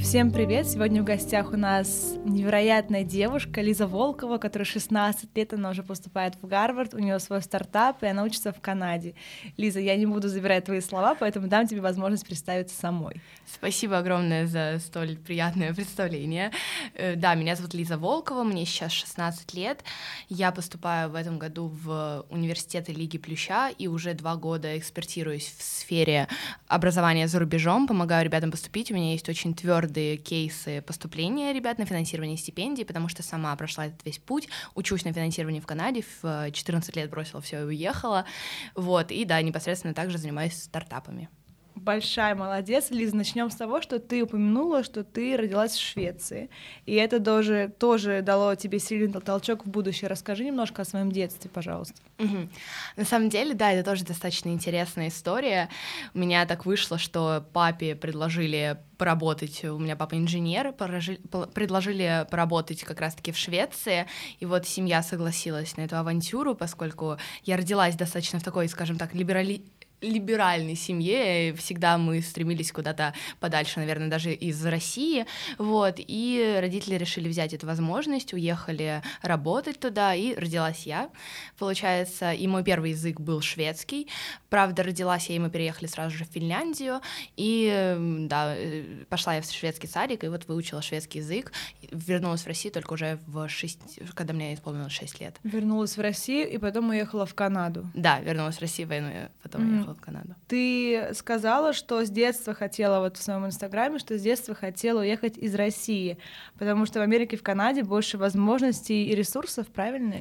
Всем привет! Сегодня в гостях у нас невероятная девушка Лиза Волкова, которая 16 лет, она уже поступает в Гарвард, у нее свой стартап, и она учится в Канаде. Лиза, я не буду забирать твои слова, поэтому дам тебе возможность представиться самой. Спасибо огромное за столь приятное представление. Э, да, меня зовут Лиза Волкова, мне сейчас 16 лет. Я поступаю в этом году в университеты Лиги Плюща и уже два года экспертируюсь в сфере образования за рубежом, помогаю ребятам поступить. У меня есть очень твердый твердые кейсы поступления ребят на финансирование стипендий, потому что сама прошла этот весь путь, учусь на финансировании в Канаде, в 14 лет бросила все и уехала, вот, и да, непосредственно также занимаюсь стартапами. Большая молодец. Лиза, начнем с того, что ты упомянула, что ты родилась в Швеции. И это тоже, тоже дало тебе сильный толчок в будущее. Расскажи немножко о своем детстве, пожалуйста. Угу. На самом деле, да, это тоже достаточно интересная история. У меня так вышло, что папе предложили поработать, у меня папа инженер, предложили поработать как раз-таки в Швеции, и вот семья согласилась на эту авантюру, поскольку я родилась достаточно в такой, скажем так, либерали либеральной семье, всегда мы стремились куда-то подальше, наверное, даже из России, вот, и родители решили взять эту возможность, уехали работать туда, и родилась я, получается, и мой первый язык был шведский, правда, родилась я, и мы переехали сразу же в Финляндию, и, да, э, пошла я в шведский садик, и вот выучила шведский язык, вернулась в Россию только уже в 6, когда мне исполнилось 6 лет. Вернулась в Россию, и потом уехала в Канаду. Да, вернулась в Россию, войну, потом mm-hmm. Уехала в Канаду. Ты сказала, что с детства хотела, вот в своем инстаграме, что с детства хотела уехать из России, потому что в Америке, в Канаде больше возможностей и ресурсов, правильно?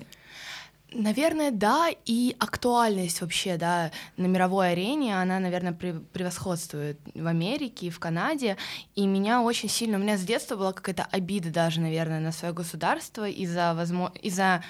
Наверное, да, и актуальность вообще, да, на мировой арене, она, наверное, превосходствует в Америке и в Канаде, и меня очень сильно, у меня с детства была какая-то обида даже, наверное, на свое государство из-за возможно... из-за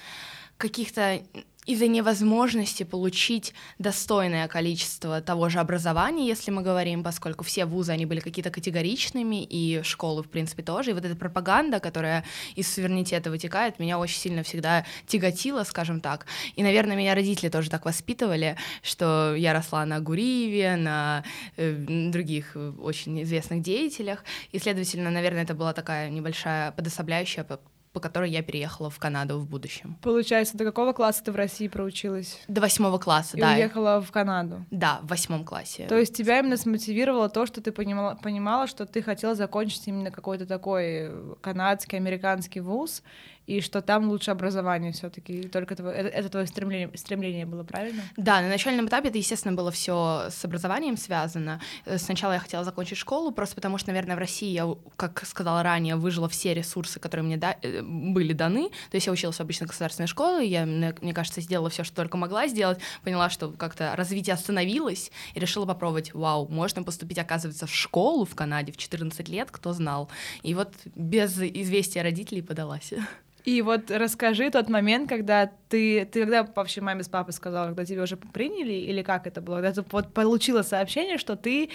каких-то из-за невозможности получить достойное количество того же образования, если мы говорим, поскольку все вузы, они были какие-то категоричными, и школы, в принципе, тоже. И вот эта пропаганда, которая из суверенитета вытекает, меня очень сильно всегда тяготила, скажем так. И, наверное, меня родители тоже так воспитывали, что я росла на Гуриеве, на э, других очень известных деятелях, и, следовательно, наверное, это была такая небольшая подособляющая по которой я переехала в Канаду в будущем. Получается, до какого класса ты в России проучилась? До восьмого класса, и да. уехала в Канаду? Да, в восьмом классе. То есть тебя именно смотивировало то, что ты понимала, понимала, что ты хотела закончить именно какой-то такой канадский, американский вуз, и что там лучше образование все-таки. Только твое, это, это твое стремление, стремление было, правильно? Да, на начальном этапе это, естественно, было все с образованием связано. Э, сначала я хотела закончить школу, просто потому что, наверное, в России я, как сказала ранее, выжила все ресурсы, которые мне да, э, были даны. То есть я училась в обычной государственной школе, я, мне кажется, сделала все, что только могла сделать, поняла, что как-то развитие остановилось, и решила попробовать, вау, можно поступить, оказывается, в школу в Канаде в 14 лет, кто знал. И вот без известия родителей подалась. И вот расскажи тот момент, когда ты, ты когда вообще маме с папой сказала, когда тебя уже приняли, или как это было, когда ты вот получила сообщение, что ты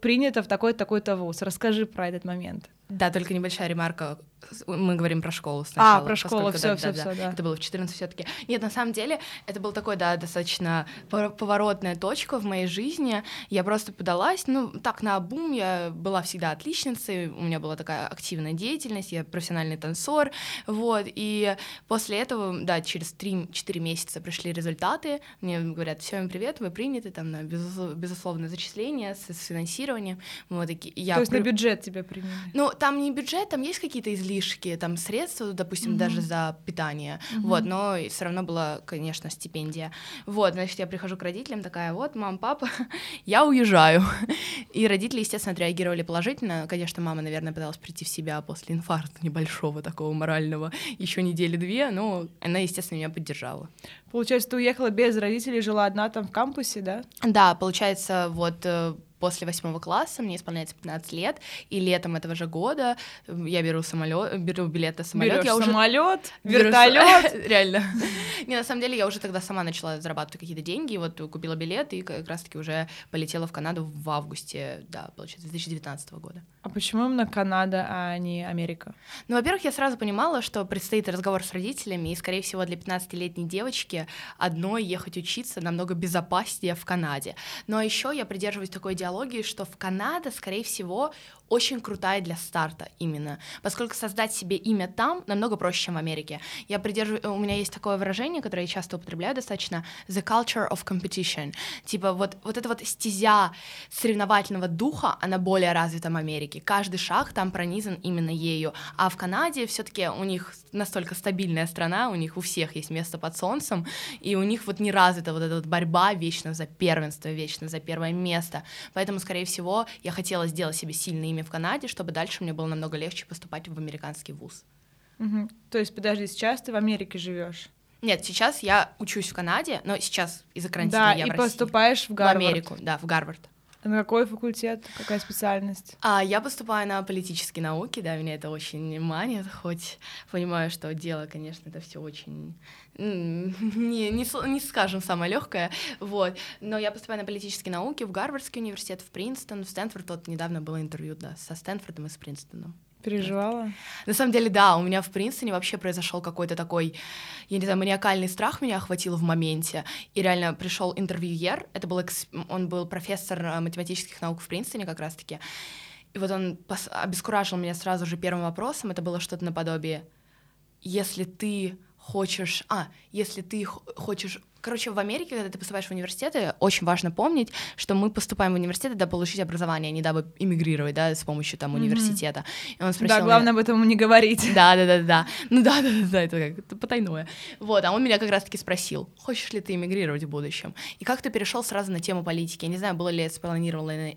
принята в такой-то такой-то вуз. Расскажи про этот момент. Да, только небольшая ремарка мы говорим про школу сначала. А, про школу, все, все, все, да. Это было в 14 все-таки. Нет, на самом деле, это был такой, да, достаточно поворотная точка в моей жизни. Я просто подалась, ну, так, на обум, я была всегда отличницей, у меня была такая активная деятельность, я профессиональный танцор, вот, и после этого, да, через 3-4 месяца пришли результаты, мне говорят, все, привет, вы приняты там на безусловное зачисление с, с финансированием, вот, такие, я... То есть при... на бюджет тебя приняли? Ну, там не бюджет, там есть какие-то излишки, там средства, допустим, mm-hmm. даже за питание, mm-hmm. вот, но все равно была, конечно, стипендия. Вот, значит, я прихожу к родителям, такая, вот, мам, папа, я уезжаю. И родители, естественно, отреагировали положительно. Конечно, мама, наверное, пыталась прийти в себя после инфаркта небольшого такого морального, еще недели-две, но она, естественно, меня поддержала. Получается, ты уехала без родителей, жила одна там в кампусе, да? Да, получается, вот э, после восьмого класса, мне исполняется 15 лет, и летом этого же года я беру самолет, беру билет на самолет. Я самолет, вертолет. Реально. Не, на самом деле я уже тогда сама начала зарабатывать какие-то деньги, вот купила билет и как раз-таки уже полетела в Канаду в августе, да, получается, 2019 года. А почему именно Канада, а не Америка? Ну, во-первых, я сразу понимала, что предстоит разговор с родителями, и, скорее всего, для 15-летней девочки одной ехать учиться намного безопаснее в Канаде. Но еще я придерживаюсь такой идеологии, идеологией, что в Канада, скорее всего, очень крутая для старта именно, поскольку создать себе имя там намного проще, чем в Америке. Я придерживаю, у меня есть такое выражение, которое я часто употребляю достаточно, the culture of competition. Типа вот, вот эта вот стезя соревновательного духа, она более развита в Америке. Каждый шаг там пронизан именно ею. А в Канаде все таки у них настолько стабильная страна, у них у всех есть место под солнцем, и у них вот не развита вот эта вот борьба вечно за первенство, вечно за первое место. Поэтому, скорее всего, я хотела сделать себе сильное имя в Канаде, чтобы дальше мне было намного легче поступать в американский вуз. Угу. То есть, подожди, сейчас ты в Америке живешь? Нет, сейчас я учусь в Канаде, но сейчас из-за карантина да, я и в России. поступаешь в Гарвард. В Америку, да, в Гарвард. На какой факультет, какая специальность? А, я поступаю на политические науки, да, меня это очень манит, хоть понимаю, что дело, конечно, это все очень не, не, не скажем самое легкое, вот, но я поступаю на политические науки в Гарвардский университет, в Принстон, в Стэнфорд, вот недавно было интервью, да, со Стэнфордом и с Принстоном. Переживала? На самом деле, да, у меня в Принстоне вообще произошел какой-то такой, я не знаю, маниакальный страх меня охватил в моменте. И реально пришел интервьюер, это был, он был профессор э, математических наук в Принстоне как раз-таки. И вот он обескуражил меня сразу же первым вопросом, это было что-то наподобие, если ты хочешь, а, если ты хочешь Короче, в Америке, когда ты поступаешь в университеты, очень важно помнить, что мы поступаем в университет, дабы получить образование, а не дабы иммигрировать, да, с помощью там университета. И он спросил да, главное меня... об этом не говорить. Да, да, да, да. Ну да, да, да, это как это потайное. Вот, а он меня как раз-таки спросил, хочешь ли ты иммигрировать в будущем? И как ты перешел сразу на тему политики? Я не знаю, было ли это спланировано,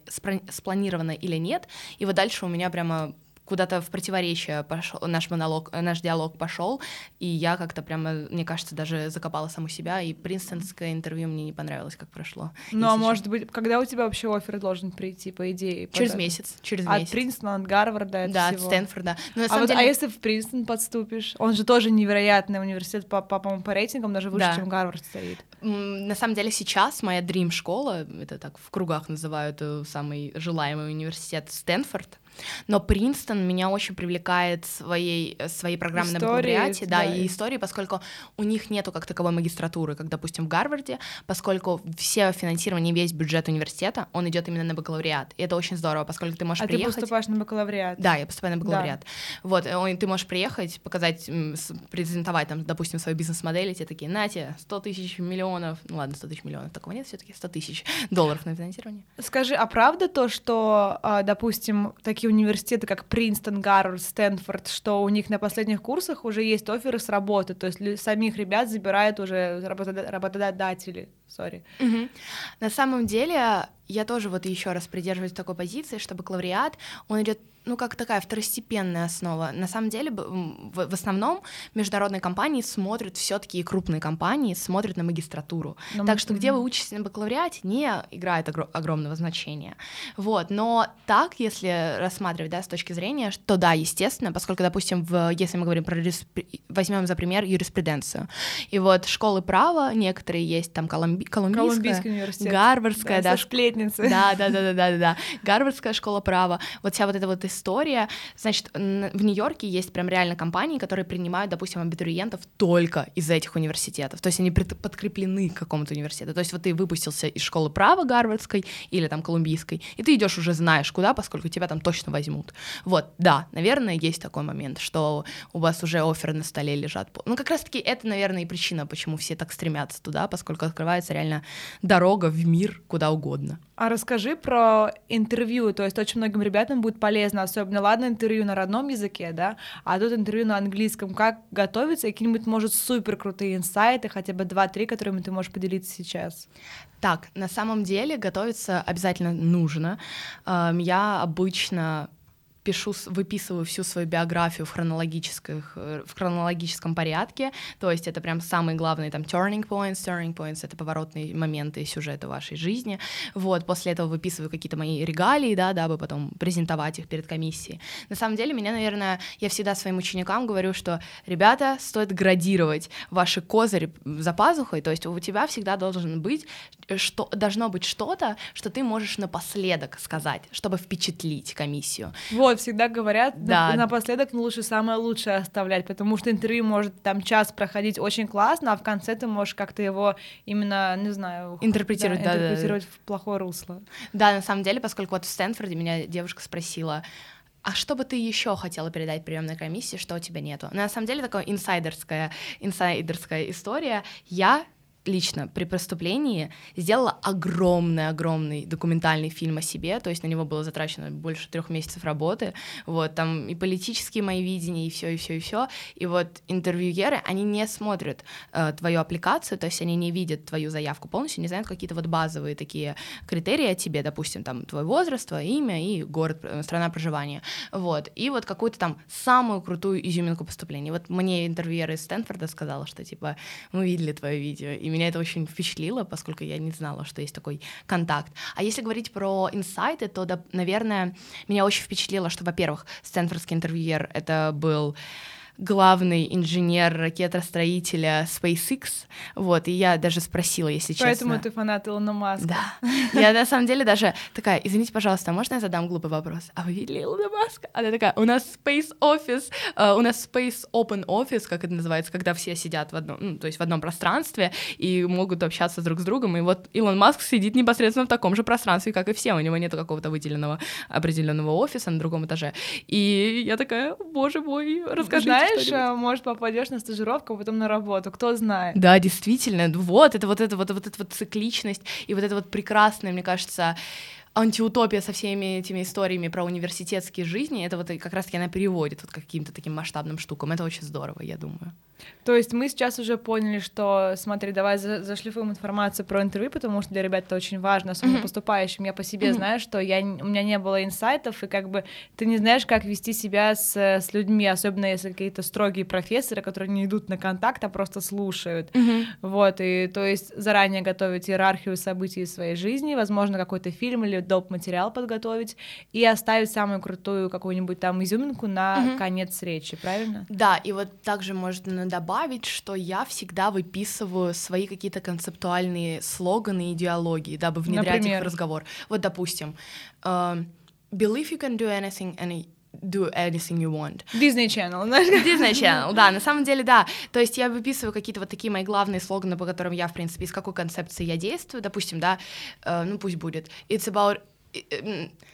спланировано или нет. И вот дальше у меня прямо куда-то в противоречие пошел наш монолог, наш диалог пошел, и я как-то прямо, мне кажется, даже закопала саму себя, и принстонское интервью мне не понравилось, как прошло. Ну, а может быть, когда у тебя вообще офер должен прийти, по идее? Через месяц, через от месяц. От Принстона, от Гарварда, Да, от. Стэнфорда. Но, а, вот, деле... а если в Принстон подступишь? Он же тоже невероятный университет, по, по, по, по рейтингам даже выше, да. чем Гарвард стоит. На самом деле сейчас моя дрим-школа, это так в кругах называют э, самый желаемый университет Стэнфорд, но Принстон меня очень привлекает своей, своей программой истории, на бакалавриате, да, да, и истории, поскольку у них нету как таковой магистратуры, как, допустим, в Гарварде, поскольку все финансирование, весь бюджет университета, он идет именно на бакалавриат. И это очень здорово, поскольку ты можешь а приехать... ты поступаешь на бакалавриат? Да, я поступаю на бакалавриат. Да. Вот, э, ты можешь приехать, показать, презентовать, там, допустим, свою бизнес-модель, и тебе такие, нате, 100 тысяч миллионов, ну ладно, 100 тысяч миллионов, такого нет все таки 100 тысяч долларов на финансирование. Скажи, а правда то, что, а, допустим, такие университеты, как Принстон, Гарвард, Стэнфорд, что у них на последних курсах уже есть оферы с работы, то есть самих ребят забирают уже работодатели. Sorry. Угу. На самом деле, я тоже вот еще раз придерживаюсь такой позиции, что бакалавриат, он идет ну, как такая второстепенная основа. На самом деле, в, основном международные компании смотрят, все таки крупные компании смотрят на магистратуру. Но так что, где вы учитесь на бакалавриате, не играет огр- огромного значения. Вот, но так, если рассматривать, да, с точки зрения, то да, естественно, поскольку, допустим, в, если мы говорим про, возьмем за пример юриспруденцию, и вот школы права, некоторые есть, там, Колумби, Колумбийская, университет. Гарвардская, да, да сплетницы. Да, да, да, да, да, да, Гарвардская школа права, вот вся вот эта вот история. Значит, в Нью-Йорке есть прям реально компании, которые принимают, допустим, абитуриентов только из этих университетов. То есть они подкреплены к какому-то университету. То есть вот ты выпустился из школы права Гарвардской или там Колумбийской, и ты идешь уже знаешь куда, поскольку тебя там точно возьмут. Вот, да, наверное, есть такой момент, что у вас уже оферы на столе лежат. Ну, как раз-таки это, наверное, и причина, почему все так стремятся туда, поскольку открывается реально дорога в мир куда угодно. А расскажи про интервью, то есть очень многим ребятам будет полезно, особенно, ладно, интервью на родном языке, да, а тут интервью на английском. Как готовиться, какие-нибудь, может, супер крутые инсайты, хотя бы два-три, которыми ты можешь поделиться сейчас? Так, на самом деле готовиться обязательно нужно. Я обычно пишу, выписываю всю свою биографию в, хронологических, э, в хронологическом порядке, то есть это прям самые главные там turning points, turning points — это поворотные моменты сюжета вашей жизни, вот, после этого выписываю какие-то мои регалии, да, дабы потом презентовать их перед комиссией. На самом деле, меня, наверное, я всегда своим ученикам говорю, что, ребята, стоит градировать ваши козыри за пазухой, то есть у тебя всегда должен быть, э, что, должно быть что-то, что ты можешь напоследок сказать, чтобы впечатлить комиссию. Вот, Вот, всегда говорят, Да. напоследок ну, лучше самое лучшее оставлять, потому что интервью может там час проходить очень классно, а в конце ты можешь как-то его именно, не знаю... Интерпретировать, да, да, да. интерпретировать в плохое русло. Да, на самом деле, поскольку вот в Стэнфорде меня девушка спросила, а что бы ты еще хотела передать приемной комиссии, что у тебя нету? Ну, на самом деле такая инсайдерская, инсайдерская история. Я лично при поступлении сделала огромный-огромный документальный фильм о себе, то есть на него было затрачено больше трех месяцев работы, вот, там и политические мои видения, и все, и все, и все, и вот интервьюеры, они не смотрят э, твою аппликацию, то есть они не видят твою заявку полностью, не знают какие-то вот базовые такие критерии о тебе, допустим, там, твой возраст, твое имя и город, э, страна проживания, вот, и вот какую-то там самую крутую изюминку поступления. Вот мне интервьюер из Стэнфорда сказала, что, типа, мы видели твое видео, и меня это очень впечатлило, поскольку я не знала, что есть такой контакт. А если говорить про инсайты, то, да, наверное, меня очень впечатлило, что, во-первых, стэнфордский интервьюер — это был главный инженер ракетостроителя SpaceX, вот, и я даже спросила, если Поэтому честно. Поэтому ты фанат Илона Маска. Да. Я на самом деле даже такая, извините, пожалуйста, а можно я задам глупый вопрос? А вы видели Илона Маска? Она такая, у нас Space Office, uh, у нас Space Open Office, как это называется, когда все сидят в одном, ну, то есть в одном пространстве и могут общаться друг с другом, и вот Илон Маск сидит непосредственно в таком же пространстве, как и все, у него нет какого-то выделенного определенного офиса на другом этаже. И я такая, боже мой, расскажите Знаешь, э, может, попадешь на стажировку, а потом на работу, кто знает. Да, действительно, вот это вот это вот вот эта вот цикличность и вот это вот прекрасное, мне кажется, антиутопия со всеми этими историями про университетские жизни, это вот как раз-таки она переводит вот к каким-то таким масштабным штукам. Это очень здорово, я думаю. То есть мы сейчас уже поняли, что, смотри, давай за зашлифуем информацию про интервью, потому что для ребят это очень важно, особенно mm-hmm. поступающим. Я по себе mm-hmm. знаю, что я, у меня не было инсайтов, и как бы ты не знаешь, как вести себя с, с людьми, особенно если какие-то строгие профессоры, которые не идут на контакт, а просто слушают. Mm-hmm. Вот, и то есть заранее готовить иерархию событий своей жизни, возможно, какой-то фильм или доп. материал подготовить и оставить самую крутую какую-нибудь там изюминку на mm-hmm. конец речи, правильно? Да, и вот также можно добавить, что я всегда выписываю свои какие-то концептуальные слоганы и идеологии, дабы внедрять Например? их в разговор. Вот, допустим, uh, believe you can do anything and do anything you want. Disney Channel, знаешь? Disney Channel, да, на самом деле, да. То есть я выписываю какие-то вот такие мои главные слоганы, по которым я, в принципе, из какой концепции я действую, допустим, да, uh, ну пусть будет. It's about...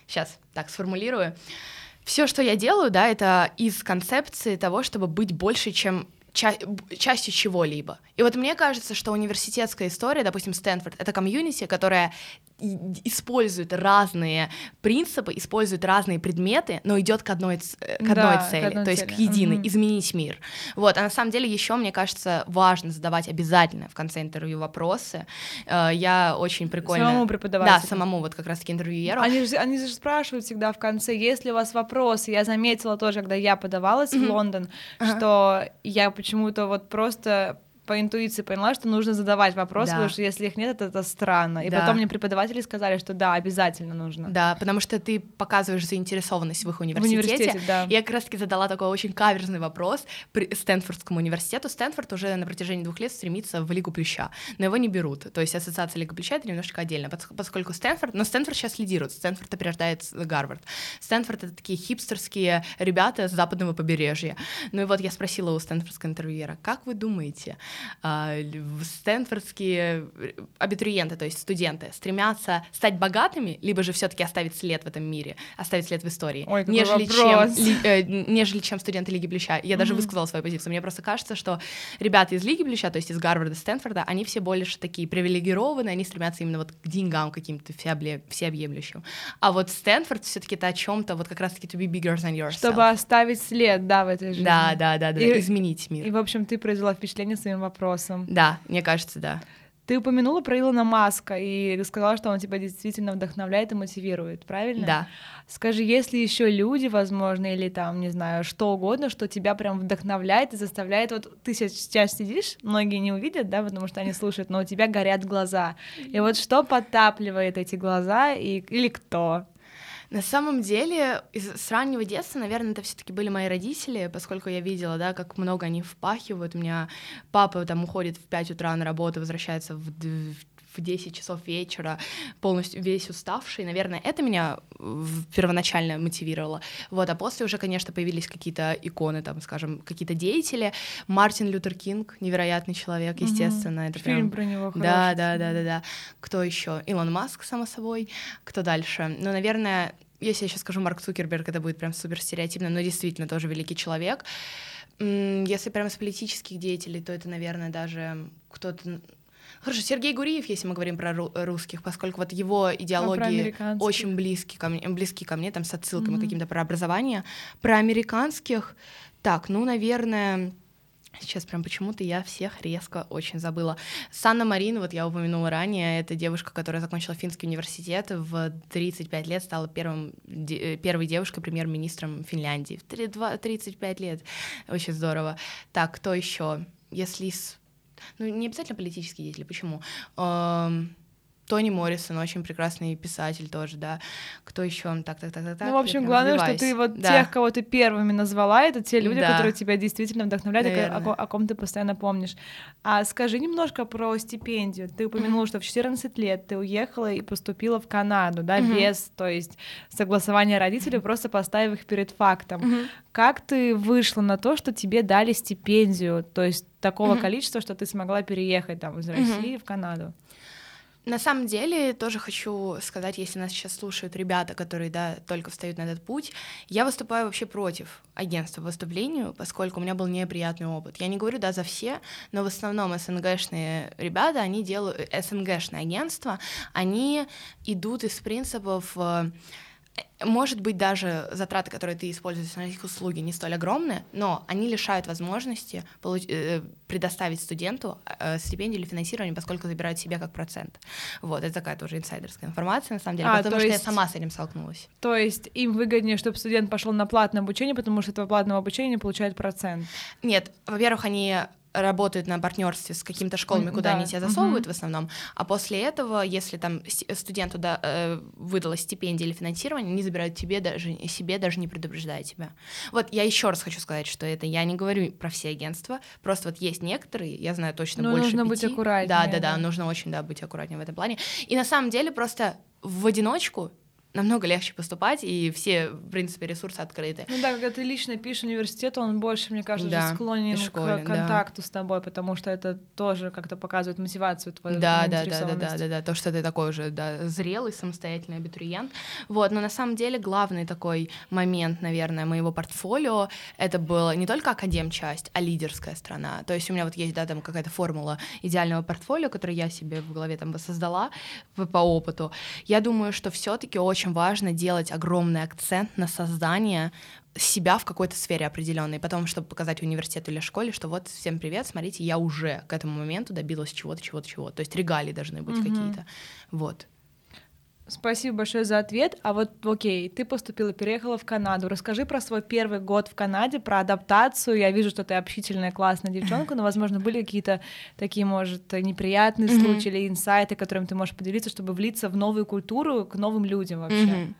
Сейчас, так, сформулирую. Все, что я делаю, да, это из концепции того, чтобы быть больше, чем ча- частью чего-либо. И вот мне кажется, что университетская история, допустим, Стэнфорд, это комьюнити, которая использует разные принципы, использует разные предметы, но идет к одной, к одной Да, к цели, одной то есть цели. к единой, Мгм. изменить мир. Вот, а на самом деле еще, мне кажется, важно задавать обязательно в конце интервью вопросы. Э, Я очень прикольно... Самому преподавателю. Да, самому вот как раз-таки интервьюеру. Они же, они же спрашивают всегда в конце, есть ли у вас вопросы. Я заметила тоже, когда я подавалась в Лондон, Ага. что я почему-то вот просто по интуиции поняла, что нужно задавать вопросы, Да. потому что если их нет, это, это странно. И Да. потом мне преподаватели сказали, что да, обязательно нужно. Да, потому что ты показываешь заинтересованность в их В университете. университете, да. Я как раз-таки задала такой очень каверзный вопрос при Стэнфордскому университету. Стэнфорд уже на протяжении двух лет стремится в Лигу Плюща, но его не берут. То есть ассоциация Лига Плюща — это немножечко отдельно, пос- поскольку Стэнфорд... Но Стэнфорд сейчас лидирует, Стэнфорд опережает Гарвард. Стэнфорд — это такие хипстерские ребята с западного побережья. Ну и вот я спросила у стэнфордского интервьюера, как вы думаете, стэнфордские абитуриенты, то есть студенты, стремятся стать богатыми, либо же все таки оставить след в этом мире, оставить след в истории, Ой, нежели, вопрос. чем, ли- э, нежели чем студенты Лиги Плюща. Я даже Мгм. высказала свою позицию. Мне просто кажется, что ребята из Лиги Плюща, то есть из Гарварда, Стэнфорда, они все больше такие привилегированные, они стремятся именно вот к деньгам каким-то всеобъемлющим. А вот Стэнфорд все таки это о чем то вот как раз-таки to be bigger than yourself. Чтобы оставить след, да, в этой жизни. Да, да, да, да, И- изменить мир. И, в общем, ты произвела впечатление своим вопросом. Да, мне кажется, да. Ты упомянула про Илона Маска и сказала, что он тебя действительно вдохновляет и мотивирует, правильно? Да. Скажи, есть ли еще люди, возможно, или там, не знаю, что угодно, что тебя прям вдохновляет и заставляет, вот ты сейчас сидишь, многие не увидят, да, потому что они слушают, но у тебя горят глаза. И вот что подтапливает эти глаза и, или кто? На самом деле, из, с раннего детства, наверное, это все-таки были мои родители, поскольку я видела, да, как много они впахивают. У меня папа там уходит в 5 утра на работу, возвращается в, в в 10 часов вечера, полностью весь уставший. Наверное, это меня первоначально мотивировало. Вот, а после уже, конечно, появились какие-то иконы, там, скажем, какие-то деятели. Мартин Лютер Кинг, невероятный человек, естественно. Mm-hmm. Это Фильм прям... про него хороший. Да, да, да, да, да. Кто еще? Илон Маск, само собой. Кто дальше? Ну, наверное, если я сейчас скажу Марк Цукерберг, это будет прям супер стереотипно, но действительно тоже великий человек. Если прям с политических деятелей, то это, наверное, даже кто-то Хорошо, Сергей Гуриев, если мы говорим про русских, поскольку вот его идеологии а очень близки ко мне, близки ко мне, там с отсылками mm-hmm. каким-то про образование. Про американских, так, ну, наверное, Сейчас прям почему-то я всех резко очень забыла. Санна Марин, вот я упомянула ранее, это девушка, которая закончила финский университет, в 35 лет стала первым, де, первой девушкой премьер-министром Финляндии. В 35 лет. Очень здорово. Так, кто еще? Если... Ну, не обязательно политические деятели, почему? Тони Моррисон, очень прекрасный писатель тоже, да. Кто еще? Так, так, так, так. Ну, в общем, главное, вбиваюсь. что ты вот да. тех, кого ты первыми назвала, это те люди, да. которые тебя действительно вдохновляют, и о, о ком ты постоянно помнишь. А скажи немножко про стипендию. Ты упомянула, mm-hmm. что в 14 лет ты уехала и поступила в Канаду, да, mm-hmm. без, то есть, согласования родителей, просто поставив их перед фактом. Mm-hmm. Как ты вышла на то, что тебе дали стипендию, то есть такого mm-hmm. количества, что ты смогла переехать там из России mm-hmm. в Канаду? На самом деле, тоже хочу сказать, если нас сейчас слушают ребята, которые, да, только встают на этот путь, я выступаю вообще против агентства по выступлению, поскольку у меня был неприятный опыт. Я не говорю, да, за все, но в основном СНГшные ребята, они делают, СНГшные агентства, они идут из принципов э, может быть, даже затраты, которые ты используешь на их услуги, не столь огромные, но они лишают возможности получ- э, предоставить студенту э, стипендию или финансирование, поскольку забирают себе как процент. Вот, это такая тоже инсайдерская информация, на самом деле, а, потому что есть, я сама с этим столкнулась. То есть им выгоднее, чтобы студент пошел на платное обучение, потому что этого платного обучения получает процент? Нет, во-первых, они работают на партнерстве с какими-то школами, куда да. они тебя засовывают угу. в основном, а после этого, если там студенту да, э, выдалась стипендия или финансирование, они забирают тебе даже себе даже не предупреждая тебя. Вот я еще раз хочу сказать, что это я не говорю про все агентства, просто вот есть некоторые, я знаю точно Но ну, больше нужно пяти. быть аккуратнее. Да, да, да, нужно очень да быть аккуратнее в этом плане. И на самом деле просто в одиночку намного легче поступать, и все, в принципе, ресурсы открыты. Ну да, когда ты лично пишешь университет, он больше, мне кажется, да, склонен школе, к контакту да. с тобой, потому что это тоже как-то показывает мотивацию твою. Да, да, да, да, да, да, да, то, что ты такой уже да, зрелый, самостоятельный абитуриент. Вот, но на самом деле главный такой момент, наверное, моего портфолио, это было не только академ-часть, а лидерская страна. То есть у меня вот есть, да, там какая-то формула идеального портфолио, которую я себе в голове там создала по, по опыту. Я думаю, что все таки очень очень важно делать огромный акцент на создание себя в какой-то сфере определенной, потом, чтобы показать университету или школе, что вот всем привет, смотрите, я уже к этому моменту добилась чего-то, чего-то, чего. То есть регалии должны быть mm-hmm. какие-то. Вот. Спасибо большое за ответ. А вот, окей, ты поступила, переехала в Канаду. Расскажи про свой первый год в Канаде, про адаптацию. Я вижу, что ты общительная, классная девчонка, но, возможно, были какие-то такие, может, неприятные mm-hmm. случаи или инсайты, которыми ты можешь поделиться, чтобы влиться в новую культуру, к новым людям вообще. Mm-hmm.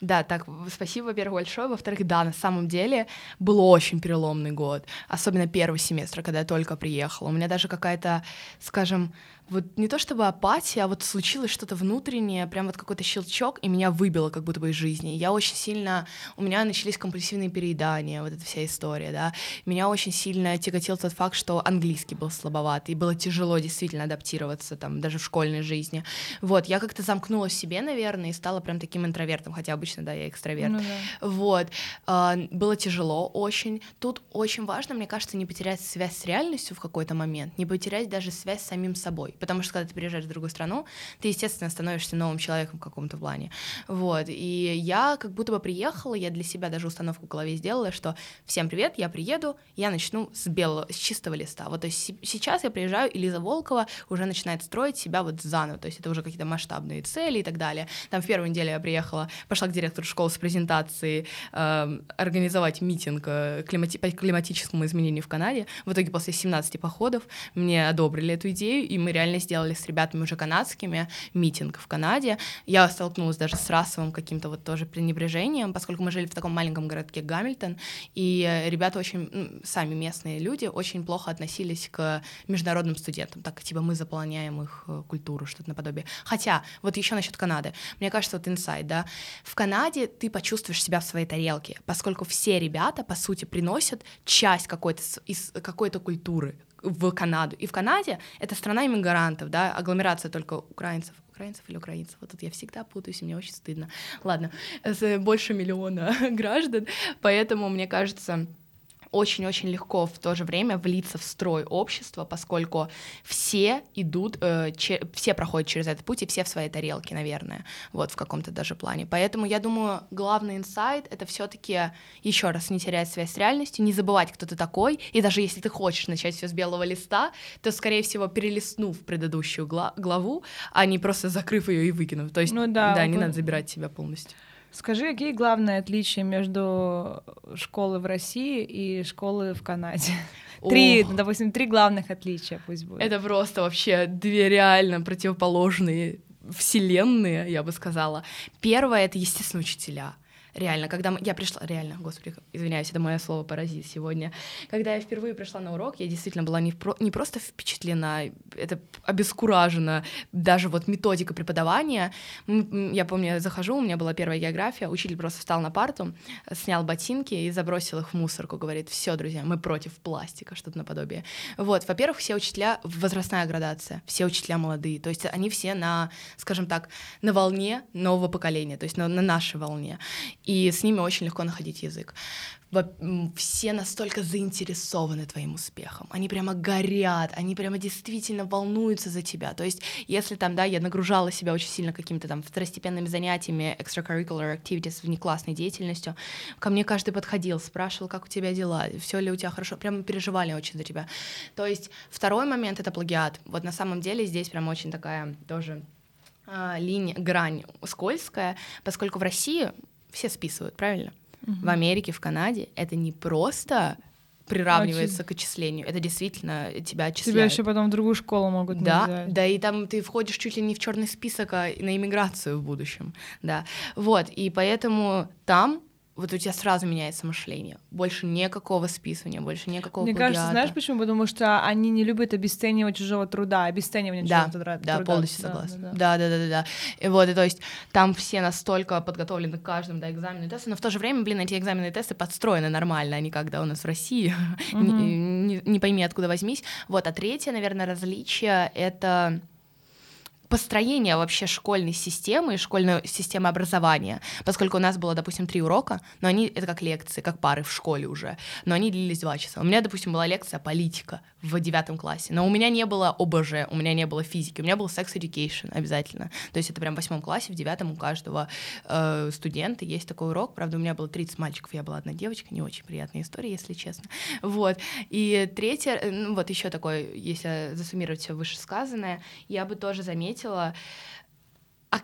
Да, так, спасибо, во-первых, большое. Во-вторых, да, на самом деле был очень переломный год, особенно первый семестр, когда я только приехала. У меня даже какая-то, скажем, вот не то чтобы апатия, а вот случилось что-то внутреннее, прям вот какой-то щелчок, и меня выбило как будто бы из жизни. Я очень сильно... У меня начались компульсивные переедания, вот эта вся история, да. Меня очень сильно тяготил тот факт, что английский был слабоват, и было тяжело действительно адаптироваться там даже в школьной жизни. Вот, я как-то замкнулась в себе, наверное, и стала прям таким интровертом, хотя обычно, да, я экстраверт. Ну, да. Вот. А, было тяжело очень. Тут очень важно, мне кажется, не потерять связь с реальностью в какой-то момент, не потерять даже связь с самим собой потому что когда ты приезжаешь в другую страну, ты, естественно, становишься новым человеком в каком-то плане, вот, и я как будто бы приехала, я для себя даже установку в голове сделала, что всем привет, я приеду, я начну с белого, с чистого листа, вот, то есть сейчас я приезжаю, и Лиза Волкова уже начинает строить себя вот заново, то есть это уже какие-то масштабные цели и так далее, там в первую неделю я приехала, пошла к директору школы с презентацией, э, организовать митинг э, климати по климатическому изменению в Канаде, в итоге после 17 походов мне одобрили эту идею, и мы реально реально сделали с ребятами уже канадскими митинг в Канаде. Я столкнулась даже с расовым каким-то вот тоже пренебрежением, поскольку мы жили в таком маленьком городке Гамильтон, и ребята очень, сами местные люди, очень плохо относились к международным студентам, так типа мы заполняем их э, культуру, что-то наподобие. Хотя, вот еще насчет Канады, мне кажется, вот инсайд, да, в Канаде ты почувствуешь себя в своей тарелке, поскольку все ребята, по сути, приносят часть какой-то из какой-то культуры в Канаду. И в Канаде это страна иммигрантов, да, агломерация только украинцев, украинцев или украинцев. Вот тут я всегда путаюсь, и мне очень стыдно. Ладно, больше миллиона граждан, поэтому мне кажется, очень-очень легко в то же время влиться в строй общества, поскольку все идут, э, че, все проходят через этот путь, и все в своей тарелке, наверное, вот в каком-то даже плане. Поэтому я думаю, главный инсайт — это все таки еще раз не терять связь с реальностью, не забывать, кто ты такой, и даже если ты хочешь начать все с белого листа, то, скорее всего, перелистнув предыдущую гла- главу, а не просто закрыв ее и выкинув. То есть, ну, да, да не надо забирать себя полностью. Скажи, какие главные отличия между школой в России и школой в Канаде? Три, Ох. допустим, три главных отличия пусть будет. Это просто вообще две реально противоположные вселенные, я бы сказала. Первое — это, естественно, учителя. Реально, когда я пришла, реально, господи, извиняюсь, это мое слово паразит сегодня. Когда я впервые пришла на урок, я действительно была не, про, не просто впечатлена, это обескуражена, даже вот методика преподавания. Я помню, я захожу, у меня была первая география, учитель просто встал на парту, снял ботинки и забросил их в мусорку, говорит, все, друзья, мы против пластика, что-то наподобие. Вот, во-первых, все учителя, возрастная градация, все учителя молодые, то есть они все на, скажем так, на волне нового поколения, то есть на, на нашей волне и с ними очень легко находить язык. Все настолько заинтересованы твоим успехом, они прямо горят, они прямо действительно волнуются за тебя. То есть, если там, да, я нагружала себя очень сильно какими-то там второстепенными занятиями, extracurricular activities, внеклассной деятельностью, ко мне каждый подходил, спрашивал, как у тебя дела, все ли у тебя хорошо, прямо переживали очень за тебя. То есть, второй момент — это плагиат. Вот на самом деле здесь прям очень такая тоже а, линия, грань скользкая, поскольку в России все списывают, правильно? Угу. В Америке, в Канаде это не просто приравнивается Очень. к отчислению. Это действительно тебя отчисляют. Тебя еще потом в другую школу могут Да, взять. да, и там ты входишь чуть ли не в черный список, а на иммиграцию в будущем. Да. Вот, и поэтому там вот у тебя сразу меняется мышление. Больше никакого списывания, больше никакого Мне плагиата. кажется, знаешь почему? Потому что они не любят обесценивать чужого труда, обесценивание да, чужого труда. Да, полностью согласна. Да, да, да, да, да. И вот, и то есть там все настолько подготовлены к каждому, да, экзамену и тесту, но в то же время, блин, эти экзамены и тесты подстроены нормально, а не когда у нас в России, не, не, не пойми, откуда возьмись. Вот, а третье, наверное, различие — это построение вообще школьной системы школьной системы образования, поскольку у нас было, допустим, три урока, но они, это как лекции, как пары в школе уже, но они длились два часа. У меня, допустим, была лекция политика в девятом классе, но у меня не было ОБЖ, у меня не было физики, у меня был sex education обязательно. То есть это прям в восьмом классе, в девятом у каждого э, студента есть такой урок. Правда, у меня было 30 мальчиков, я была одна девочка, не очень приятная история, если честно. Вот. И третье, ну вот еще такое, если засуммировать все вышесказанное, я бы тоже заметила, заметила,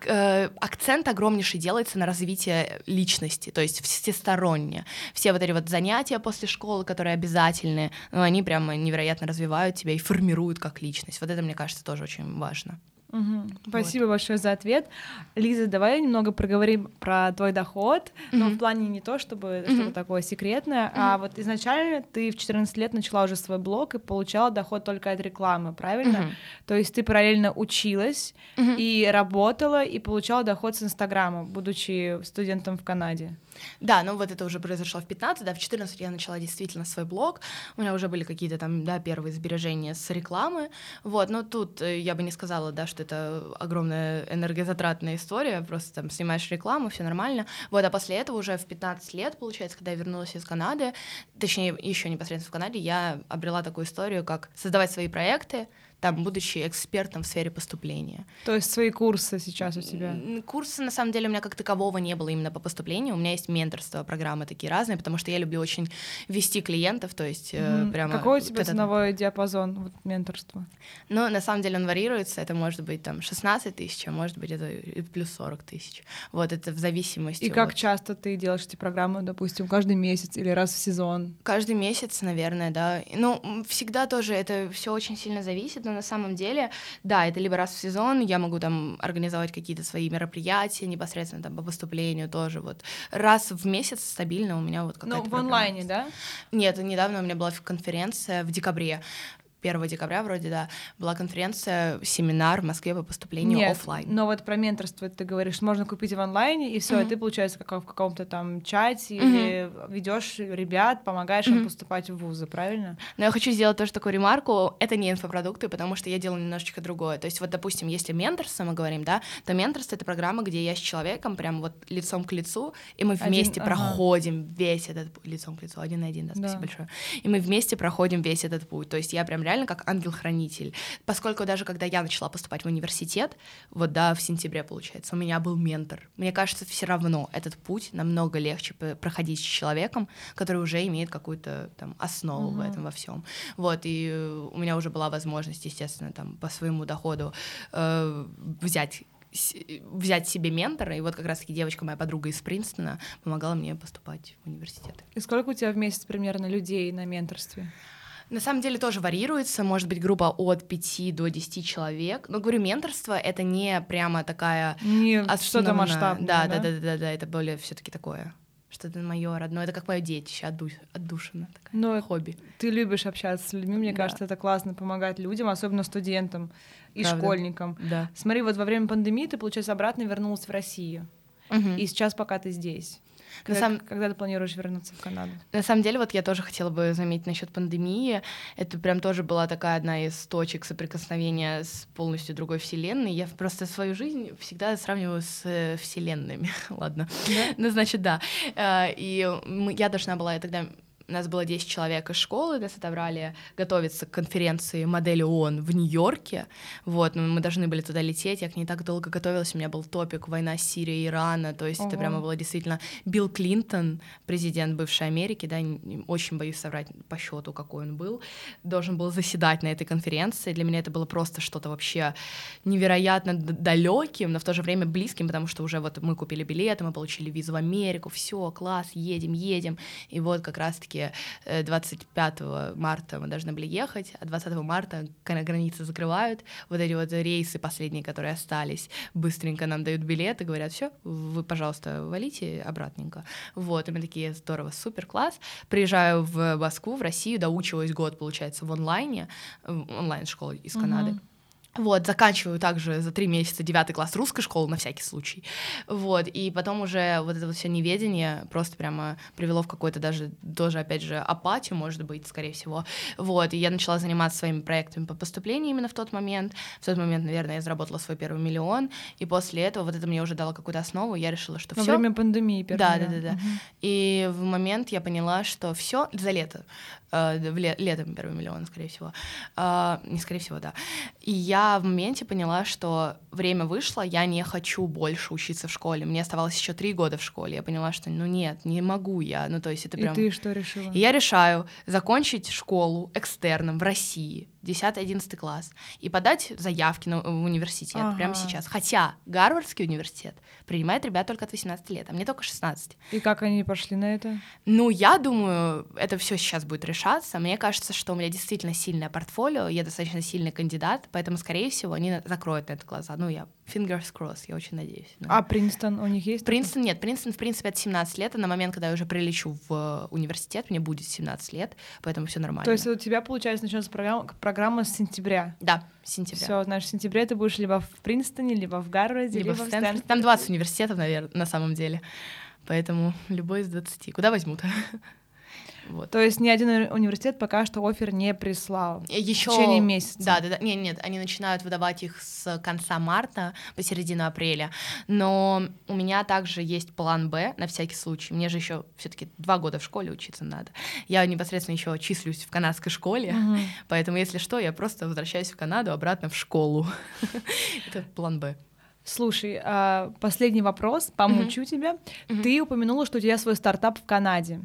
э, акцент огромнейший делается на развитие личности, то есть всесторонне. Все вот эти вот занятия после школы, которые обязательны, ну, они прямо невероятно развивают тебя и формируют как личность. Вот это, мне кажется, тоже очень важно. Угу. Спасибо вот. большое за ответ. Лиза, давай немного проговорим про твой доход, угу. но в плане не то, чтобы угу. что-то такое секретное, угу. а вот изначально ты в 14 лет начала уже свой блог и получала доход только от рекламы, правильно? Угу. То есть ты параллельно училась угу. и работала и получала доход с Инстаграма, будучи студентом в Канаде. Да, ну вот это уже произошло в 15, да, в 14 я начала действительно свой блог, у меня уже были какие-то там, да, первые сбережения с рекламы, вот, но тут э, я бы не сказала, да, что это огромная энергозатратная история, просто там снимаешь рекламу, все нормально, вот, а после этого уже в 15 лет, получается, когда я вернулась из Канады, точнее, еще непосредственно в Канаде, я обрела такую историю, как создавать свои проекты, там, будучи экспертом в сфере поступления. То есть свои курсы сейчас у тебя? Курсы, на самом деле, у меня как такового не было именно по поступлению. У меня есть менторство, программы такие разные, потому что я люблю очень вести клиентов, то есть mm-hmm. прямо... Какой у тебя вот ценовой это... диапазон вот, менторства? Ну, на самом деле он варьируется, это может быть там 16 тысяч, а может быть это плюс 40 тысяч. Вот это в зависимости. И как часто ты делаешь эти программы, допустим, каждый месяц или раз в сезон? Каждый месяц, наверное, да. Ну, всегда тоже это все очень сильно зависит, но на самом деле, да, это либо раз в сезон, я могу там организовать какие-то свои мероприятия непосредственно там по поступлению тоже, вот. Раз в месяц стабильно у меня вот какая-то Ну, в онлайне, да? Нет, недавно у меня была конференция в декабре, 1 декабря вроде, да, была конференция, семинар в Москве по поступлению Нет, офлайн. Но вот про менторство ты говоришь, можно купить в онлайне, и все, mm-hmm. и ты, получается, как в каком-то там чате mm-hmm. или ведешь ребят, помогаешь mm-hmm. им поступать в вузы, правильно? Но я хочу сделать тоже такую ремарку, это не инфопродукты, потому что я делаю немножечко другое. То есть вот, допустим, если менторство мы говорим, да, то менторство — это программа, где я с человеком прям вот лицом к лицу, и мы вместе один, проходим ага. весь этот лицом к лицу, один на один, да, спасибо да. большое. И мы вместе проходим весь этот путь. То есть я прям реально как ангел-хранитель. Поскольку даже когда я начала поступать в университет, вот да, в сентябре, получается, у меня был ментор. Мне кажется, все равно этот путь намного легче проходить с человеком, который уже имеет какую-то там основу uh-huh. в этом во всем. Вот, и у меня уже была возможность, естественно, там по своему доходу э, взять взять себе ментора, и вот как раз-таки девочка, моя подруга из Принстона, помогала мне поступать в университет. И сколько у тебя в месяц примерно людей на менторстве? На самом деле тоже варьируется, может быть, группа от 5 до 10 человек. Но говорю, менторство это не прямо такая не что-то масштабное. Да, да, да, да, да, да, это более все-таки такое что-то мое родное, это как мое детище, отду... отдушина, такая, Но хобби. Ты любишь общаться с людьми, мне да. кажется, это классно помогать людям, особенно студентам и Правда? школьникам. Да. Смотри, вот во время пандемии ты, получается, обратно вернулась в Россию, угу. и сейчас пока ты здесь. Когда, сам... когда ты планируешь вернуться в Канаду? На самом деле, вот я тоже хотела бы заметить насчет пандемии. Это прям тоже была такая одна из точек соприкосновения с полностью другой вселенной. Я просто свою жизнь всегда сравниваю с э, вселенными. Ладно. Да? Ну, значит, да. Э, и я должна была я тогда у нас было 10 человек из школы, нас отобрали готовиться к конференции модели ООН в Нью-Йорке. Вот, мы должны были туда лететь. Я к ней так долго готовилась. У меня был топик «Война Сирии и Ирана». То есть Ого. это прямо было действительно Билл Клинтон, президент бывшей Америки, да, очень боюсь соврать по счету, какой он был, должен был заседать на этой конференции. Для меня это было просто что-то вообще невероятно далеким, но в то же время близким, потому что уже вот мы купили билеты, мы получили визу в Америку, все, класс, едем, едем. И вот как раз-таки все-таки 25 э, марта мы должны были ехать, а 20 марта границы закрывают, вот эти вот рейсы последние, которые остались, быстренько нам дают билеты, говорят, все, вы, пожалуйста, валите обратненько. Вот, и мы такие, здорово, супер, класс. Приезжаю в Москву, в Россию, доучиваюсь год, получается, в онлайне, онлайн-школы из Канады. Uh-huh. Вот, заканчиваю также за три месяца девятый класс русской школы на всякий случай. Вот, и потом уже вот это вот все неведение просто прямо привело в какой-то даже тоже, опять же, апатию, может быть, скорее всего. Вот, и я начала заниматься своими проектами по поступлению именно в тот момент. В тот момент, наверное, я заработала свой первый миллион, и после этого вот это мне уже дало какую-то основу, я решила, что все. Во время пандемии первый Да, да, да, да. Угу. И в момент я поняла, что все за лето э, в ле- летом первый миллион, скорее всего. Э, не скорее всего, да. И я в моменте поняла, что время вышло, я не хочу больше учиться в школе. Мне оставалось еще три года в школе. Я поняла, что ну нет, не могу я. Ну, то есть это прям... И ты что решила? И я решаю закончить школу экстерном в России 10-11 класс и подать заявки на, в университет ага. прямо сейчас. Хотя Гарвардский университет принимает ребят только от 18 лет, а мне только 16. И как они пошли на это? Ну, я думаю, это все сейчас будет решаться. Мне кажется, что у меня действительно сильное портфолио, я достаточно сильный кандидат, поэтому, скорее всего, они закроют на это глаза. Ну, я fingers crossed, я очень надеюсь. Ну. А Принстон у них есть? Принстон нет, Принстон, в принципе, от 17 лет, а на момент, когда я уже прилечу в университет, мне будет 17 лет, поэтому все нормально. То есть у тебя, получается, начнется программа, программа с сентября? Да, с сентября. Все, значит, в сентябре ты будешь либо в Принстоне, либо в Гарварде, либо, либо в Стэнфорде. Там 20 университетов, наверное, на самом деле. Поэтому любой из 20. Куда возьмут? Вот. То есть ни один университет пока что офер не прислал Еще... в течение месяца. Да, да, да. Нет, нет, они начинают выдавать их с конца марта по середину апреля. Но у меня также есть план Б на всякий случай. Мне же еще все-таки два года в школе учиться надо. Я непосредственно еще числюсь в канадской школе, угу. поэтому если что, я просто возвращаюсь в Канаду обратно в школу. Это план Б. Слушай, а, последний вопрос, помучу тебя. Ты упомянула, что у тебя свой стартап в Канаде.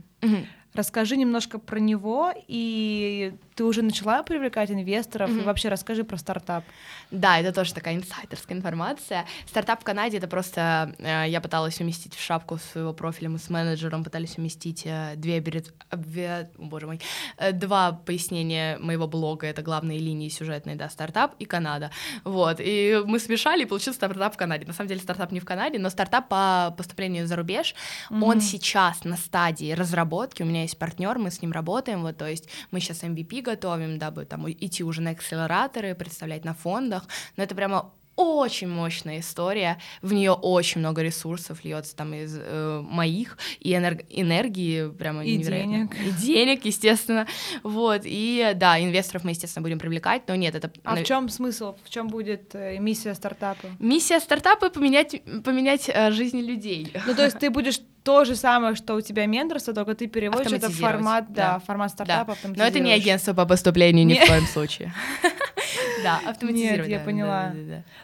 Расскажи немножко про него, и ты уже начала привлекать инвесторов, mm-hmm. и вообще расскажи про стартап. Да, это тоже такая инсайдерская информация. Стартап в Канаде — это просто... Э, я пыталась уместить в шапку своего профиля, мы с менеджером пытались уместить э, две... две боже мой, э, два пояснения моего блога, это главные линии сюжетные, да, стартап и Канада. Вот, и мы смешали, и получился стартап в Канаде. На самом деле стартап не в Канаде, но стартап по поступлению за рубеж, mm-hmm. он сейчас на стадии разработки, у меня есть партнер, мы с ним работаем, вот, то есть мы сейчас MVP готовим, дабы там идти уже на акселераторы, представлять на фондах, но это прямо очень мощная история, в нее очень много ресурсов льется там из э, моих и энерг- энергии прямо и денег и денег, естественно, вот и да, инвесторов мы естественно будем привлекать, но нет, это. А в чем смысл? В чем будет э, миссия стартапа? Миссия стартапа поменять поменять э, жизни людей. Ну то есть ты будешь то же самое, что у тебя менторство, только ты переводишь это в формат, да, да формат стартапа. Да. Но это не агентство по поступлению ни в коем случае. Да, автоматизировать. Нет, я поняла.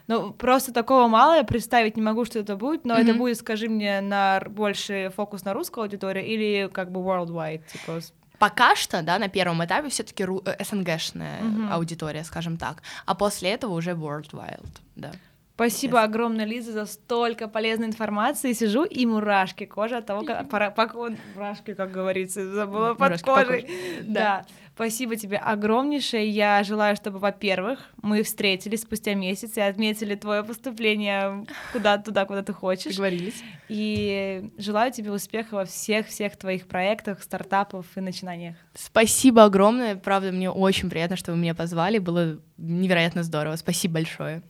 Ну, просто такого мало, я представить не могу, что это будет, но это будет, скажи мне, на больше фокус на русскую аудиторию или как бы worldwide, типа Пока что, да, на первом этапе все-таки э, СНГшная аудитория, скажем так, а после этого уже worldwide, да. Спасибо yes. огромное, Лиза, за столько полезной информации. Сижу и мурашки кожа от того, как пора, мурашки, как говорится, забыла под кожей. Да. да. Спасибо тебе огромнейшее. Я желаю, чтобы, во-первых, мы встретились спустя месяц и отметили твое поступление куда туда, куда ты хочешь. Договорились. И желаю тебе успеха во всех-всех твоих проектах, стартапах и начинаниях. Спасибо огромное. Правда, мне очень приятно, что вы меня позвали. Было невероятно здорово. Спасибо большое.